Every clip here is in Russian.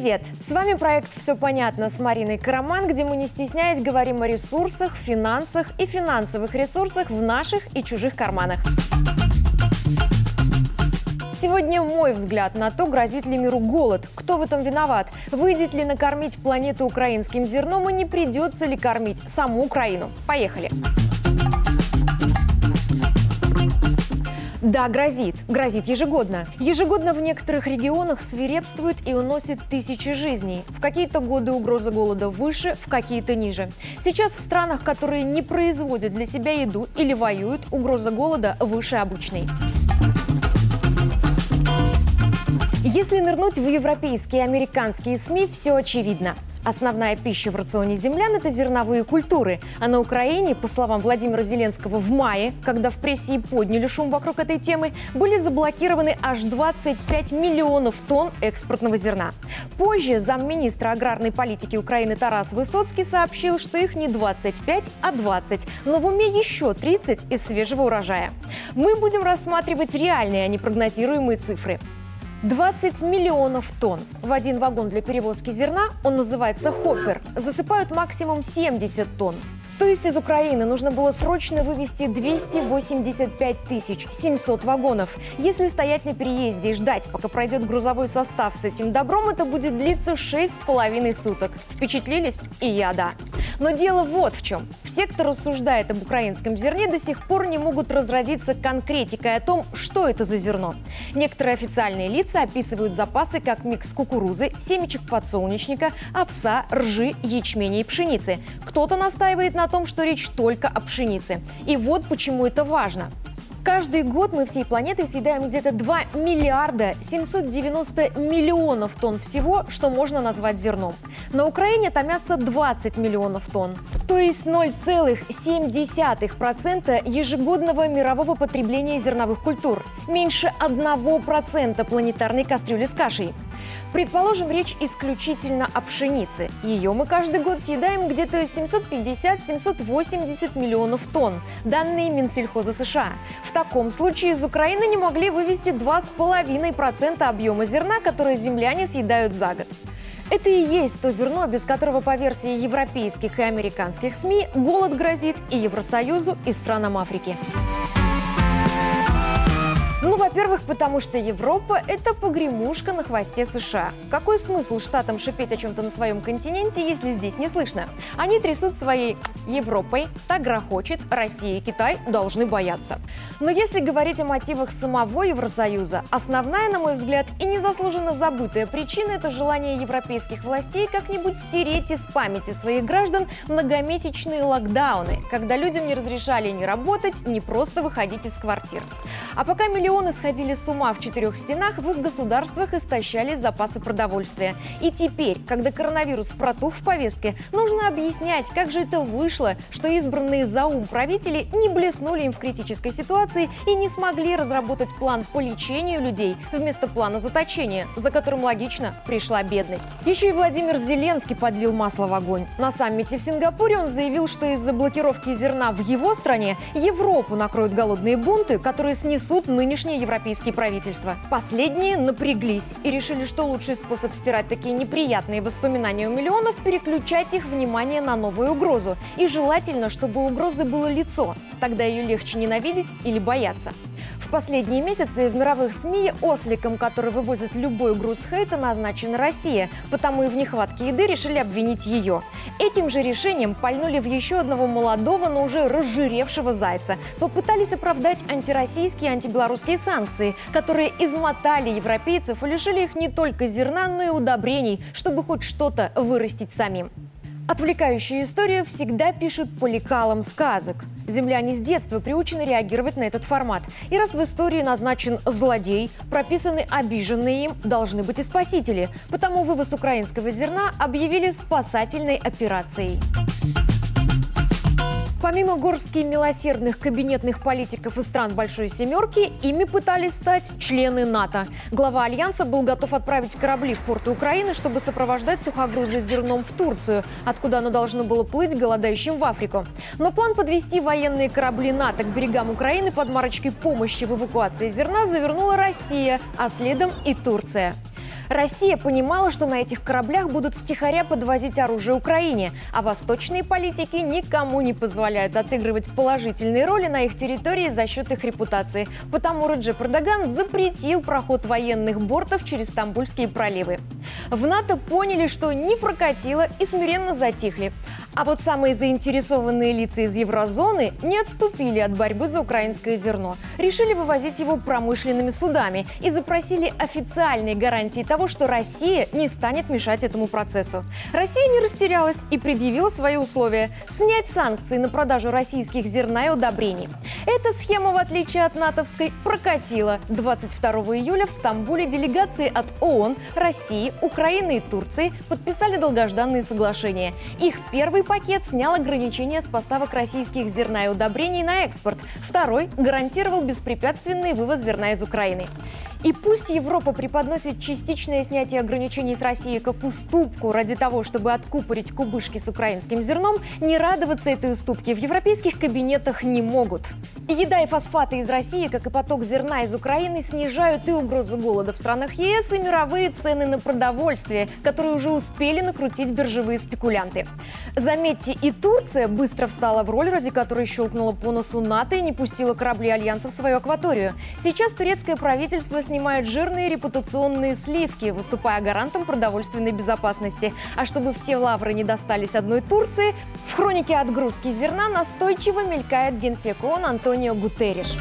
Привет! С вами проект «Все понятно» с Мариной Караман, где мы, не стесняясь, говорим о ресурсах, финансах и финансовых ресурсах в наших и чужих карманах. Сегодня мой взгляд на то, грозит ли миру голод, кто в этом виноват, выйдет ли накормить планету украинским зерном и не придется ли кормить саму Украину. Поехали! Да, грозит. Грозит ежегодно. Ежегодно в некоторых регионах свирепствует и уносит тысячи жизней. В какие-то годы угроза голода выше, в какие-то ниже. Сейчас в странах, которые не производят для себя еду или воюют, угроза голода выше обычной. Если нырнуть в европейские и американские СМИ, все очевидно. Основная пища в рационе землян – это зерновые культуры. А на Украине, по словам Владимира Зеленского, в мае, когда в прессе и подняли шум вокруг этой темы, были заблокированы аж 25 миллионов тонн экспортного зерна. Позже замминистра аграрной политики Украины Тарас Высоцкий сообщил, что их не 25, а 20, но в уме еще 30 из свежего урожая. Мы будем рассматривать реальные, а не прогнозируемые цифры. 20 миллионов тонн. В один вагон для перевозки зерна, он называется хоппер, засыпают максимум 70 тонн. То есть из Украины нужно было срочно вывести 285 тысяч 700 вагонов. Если стоять на переезде и ждать, пока пройдет грузовой состав с этим добром, это будет длиться 6,5 суток. Впечатлились? И я да. Но дело вот в чем. Все, кто рассуждает об украинском зерне, до сих пор не могут разродиться конкретикой о том, что это за зерно. Некоторые официальные лица описывают запасы как микс кукурузы, семечек подсолнечника, овса, ржи, ячменя и пшеницы. Кто-то настаивает на том, что речь только о пшенице. И вот почему это важно. Каждый год мы всей планетой съедаем где-то 2 миллиарда 790 миллионов тонн всего, что можно назвать зерном. На Украине томятся 20 миллионов тонн, то есть 0,7% ежегодного мирового потребления зерновых культур, меньше 1% планетарной кастрюли с кашей. Предположим, речь исключительно о пшенице. Ее мы каждый год съедаем где-то 750-780 миллионов тонн. Данные Минсельхоза США. В таком случае из Украины не могли вывести 2,5% объема зерна, которое земляне съедают за год. Это и есть то зерно, без которого, по версии европейских и американских СМИ, голод грозит и Евросоюзу, и странам Африки. Во-первых, потому что Европа – это погремушка на хвосте США. Какой смысл штатам шипеть о чем-то на своем континенте, если здесь не слышно? Они трясут своей Европой, так грохочет, Россия и Китай должны бояться. Но если говорить о мотивах самого Евросоюза, основная, на мой взгляд, и незаслуженно забытая причина – это желание европейских властей как-нибудь стереть из памяти своих граждан многомесячные локдауны, когда людям не разрешали ни работать, ни просто выходить из квартир. А пока миллион Миллионы сходили с ума в четырех стенах, в их государствах истощались запасы продовольствия. И теперь, когда коронавирус протух в повестке, нужно объяснять, как же это вышло, что избранные за ум правители не блеснули им в критической ситуации и не смогли разработать план по лечению людей вместо плана заточения, за которым логично пришла бедность. Еще и Владимир Зеленский подлил масло в огонь. На саммите в Сингапуре он заявил, что из-за блокировки зерна в его стране Европу накроют голодные бунты, которые снесут нынешний европейские правительства. Последние напряглись и решили, что лучший способ стирать такие неприятные воспоминания у миллионов – переключать их внимание на новую угрозу. И желательно, чтобы у угрозы было лицо. Тогда ее легче ненавидеть или бояться. В последние месяцы в мировых СМИ осликом, который вывозит любой груз хейта, назначена Россия, потому и в нехватке еды решили обвинить ее. Этим же решением пальнули в еще одного молодого, но уже разжиревшего зайца. Попытались оправдать антироссийские и антибелорусские санкции, которые измотали европейцев и лишили их не только зерна, но и удобрений, чтобы хоть что-то вырастить самим. Отвлекающую историю всегда пишут по лекалам сказок. Земляне с детства приучены реагировать на этот формат. И раз в истории назначен злодей, прописаны обиженные им, должны быть и спасители. Потому вывоз украинского зерна объявили спасательной операцией. Помимо горстки милосердных кабинетных политиков из стран Большой Семерки, ими пытались стать члены НАТО. Глава Альянса был готов отправить корабли в порты Украины, чтобы сопровождать сухогрузы с зерном в Турцию, откуда оно должно было плыть голодающим в Африку. Но план подвести военные корабли НАТО к берегам Украины под марочкой помощи в эвакуации зерна завернула Россия, а следом и Турция. Россия понимала, что на этих кораблях будут втихаря подвозить оружие Украине, а восточные политики никому не позволяют отыгрывать положительные роли на их территории за счет их репутации. Потому Раджеп Эрдоган запретил проход военных бортов через Стамбульские проливы. В НАТО поняли, что не прокатило и смиренно затихли. А вот самые заинтересованные лица из еврозоны не отступили от борьбы за украинское зерно. Решили вывозить его промышленными судами и запросили официальные гарантии того, что Россия не станет мешать этому процессу. Россия не растерялась и предъявила свои условия – снять санкции на продажу российских зерна и удобрений. Эта схема, в отличие от натовской, прокатила. 22 июля в Стамбуле делегации от ООН, России, Украины и Турции подписали долгожданные соглашения. Их первый пакет снял ограничения с поставок российских зерна и удобрений на экспорт. Второй гарантировал беспрепятственный вывоз зерна из Украины. И пусть Европа преподносит частичное снятие ограничений с России как уступку ради того, чтобы откупорить кубышки с украинским зерном, не радоваться этой уступке в европейских кабинетах не могут. Еда и фосфаты из России, как и поток зерна из Украины, снижают и угрозу голода в странах ЕС, и мировые цены на продовольствие, которые уже успели накрутить биржевые спекулянты. Заметьте, и Турция быстро встала в роль, ради которой щелкнула по носу НАТО и не пустила корабли Альянса в свою акваторию. Сейчас турецкое правительство снимают жирные репутационные сливки, выступая гарантом продовольственной безопасности. А чтобы все лавры не достались одной Турции, в хронике отгрузки зерна настойчиво мелькает генсек ООН Антонио Гутерриш.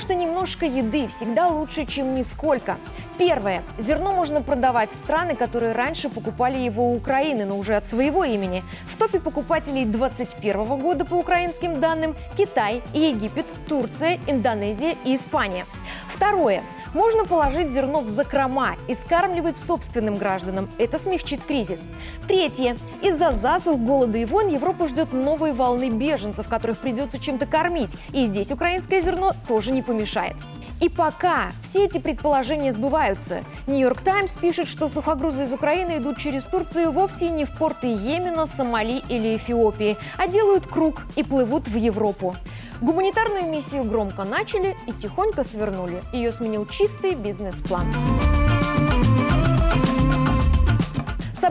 Что немножко еды всегда лучше, чем нисколько. Первое. Зерно можно продавать в страны, которые раньше покупали его у Украины, но уже от своего имени. В топе покупателей 2021 года по украинским данным Китай, Египет, Турция, Индонезия и Испания. Второе. Можно положить зерно в закрома и скармливать собственным гражданам. Это смягчит кризис. Третье. Из-за засух, голода и войн Европа ждет новой волны беженцев, которых придется чем-то кормить. И здесь украинское зерно тоже не помешает. И пока все эти предположения сбываются, Нью-Йорк Таймс пишет, что сухогрузы из Украины идут через Турцию вовсе не в порты Йемена, Сомали или Эфиопии, а делают круг и плывут в Европу. Гуманитарную миссию громко начали и тихонько свернули. Ее сменил чистый бизнес-план.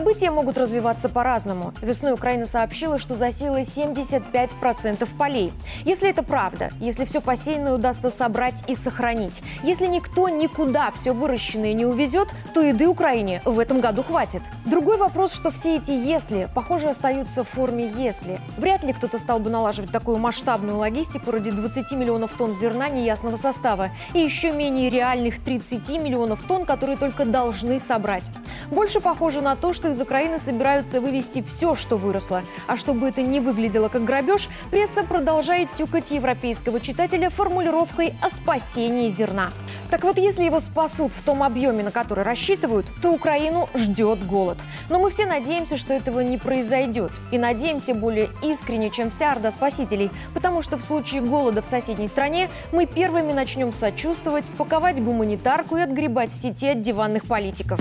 События могут развиваться по-разному. Весной Украина сообщила, что засела 75% полей. Если это правда, если все посеянное удастся собрать и сохранить, если никто никуда все выращенное не увезет, то еды Украине в этом году хватит. Другой вопрос, что все эти «если» похоже остаются в форме «если». Вряд ли кто-то стал бы налаживать такую масштабную логистику ради 20 миллионов тонн зерна неясного состава и еще менее реальных 30 миллионов тонн, которые только должны собрать. Больше похоже на то, что из Украины собираются вывести все, что выросло. А чтобы это не выглядело как грабеж, пресса продолжает тюкать европейского читателя формулировкой о спасении зерна. Так вот, если его спасут в том объеме, на который рассчитывают, то Украину ждет голод. Но мы все надеемся, что этого не произойдет. И надеемся более искренне, чем вся орда спасителей. Потому что в случае голода в соседней стране мы первыми начнем сочувствовать, паковать гуманитарку и отгребать в сети от диванных политиков.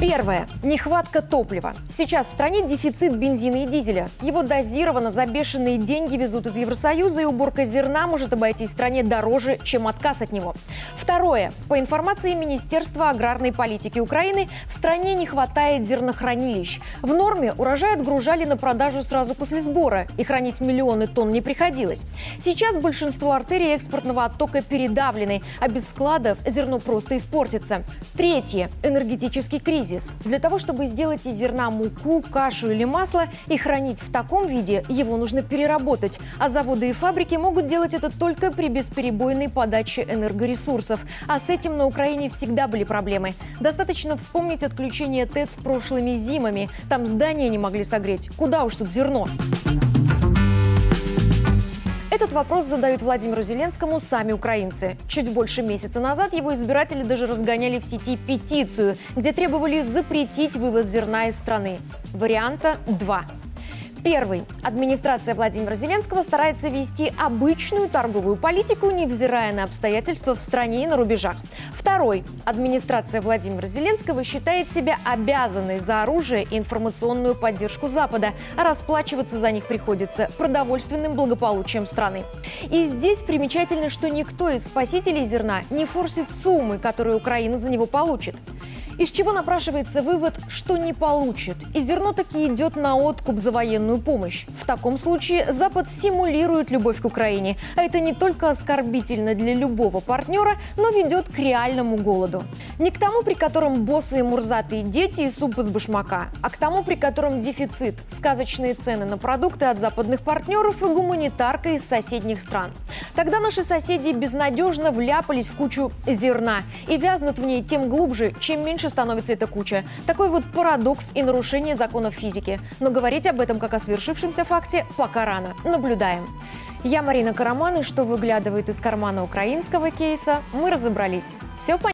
Первое. Нехватка топлива. Сейчас в стране дефицит бензина и дизеля. Его дозированно за бешеные деньги везут из Евросоюза, и уборка зерна может обойтись стране дороже, чем отказ от него. Второе. По информации Министерства аграрной политики Украины, в стране не хватает зернохранилищ. В норме урожай отгружали на продажу сразу после сбора, и хранить миллионы тонн не приходилось. Сейчас большинство артерий экспортного оттока передавлены, а без складов зерно просто испортится. Третье. Энергетический кризис кризис. Для того, чтобы сделать из зерна муку, кашу или масло и хранить в таком виде, его нужно переработать. А заводы и фабрики могут делать это только при бесперебойной подаче энергоресурсов. А с этим на Украине всегда были проблемы. Достаточно вспомнить отключение ТЭЦ прошлыми зимами. Там здания не могли согреть. Куда уж тут зерно? Этот вопрос задают Владимиру Зеленскому сами украинцы. Чуть больше месяца назад его избиратели даже разгоняли в сети петицию, где требовали запретить вывоз зерна из страны. Варианта два. Первый. Администрация Владимира Зеленского старается вести обычную торговую политику, невзирая на обстоятельства в стране и на рубежах. Второй. Администрация Владимира Зеленского считает себя обязанной за оружие и информационную поддержку Запада, расплачиваться за них приходится продовольственным благополучием страны. И здесь примечательно, что никто из спасителей зерна не форсит суммы, которые Украина за него получит. Из чего напрашивается вывод, что не получит. И зерно таки идет на откуп за военную помощь. В таком случае Запад симулирует любовь к Украине. А это не только оскорбительно для любого партнера, но ведет к реальному голоду. Не к тому, при котором боссы и мурзатые дети и суп из башмака, а к тому, при котором дефицит, сказочные цены на продукты от западных партнеров и гуманитарка из соседних стран. Тогда наши соседи безнадежно вляпались в кучу зерна и вязнут в ней тем глубже, чем меньше меньше становится эта куча. Такой вот парадокс и нарушение законов физики. Но говорить об этом как о свершившемся факте пока рано. Наблюдаем. Я Марина Караман, и что выглядывает из кармана украинского кейса, мы разобрались. Все понятно.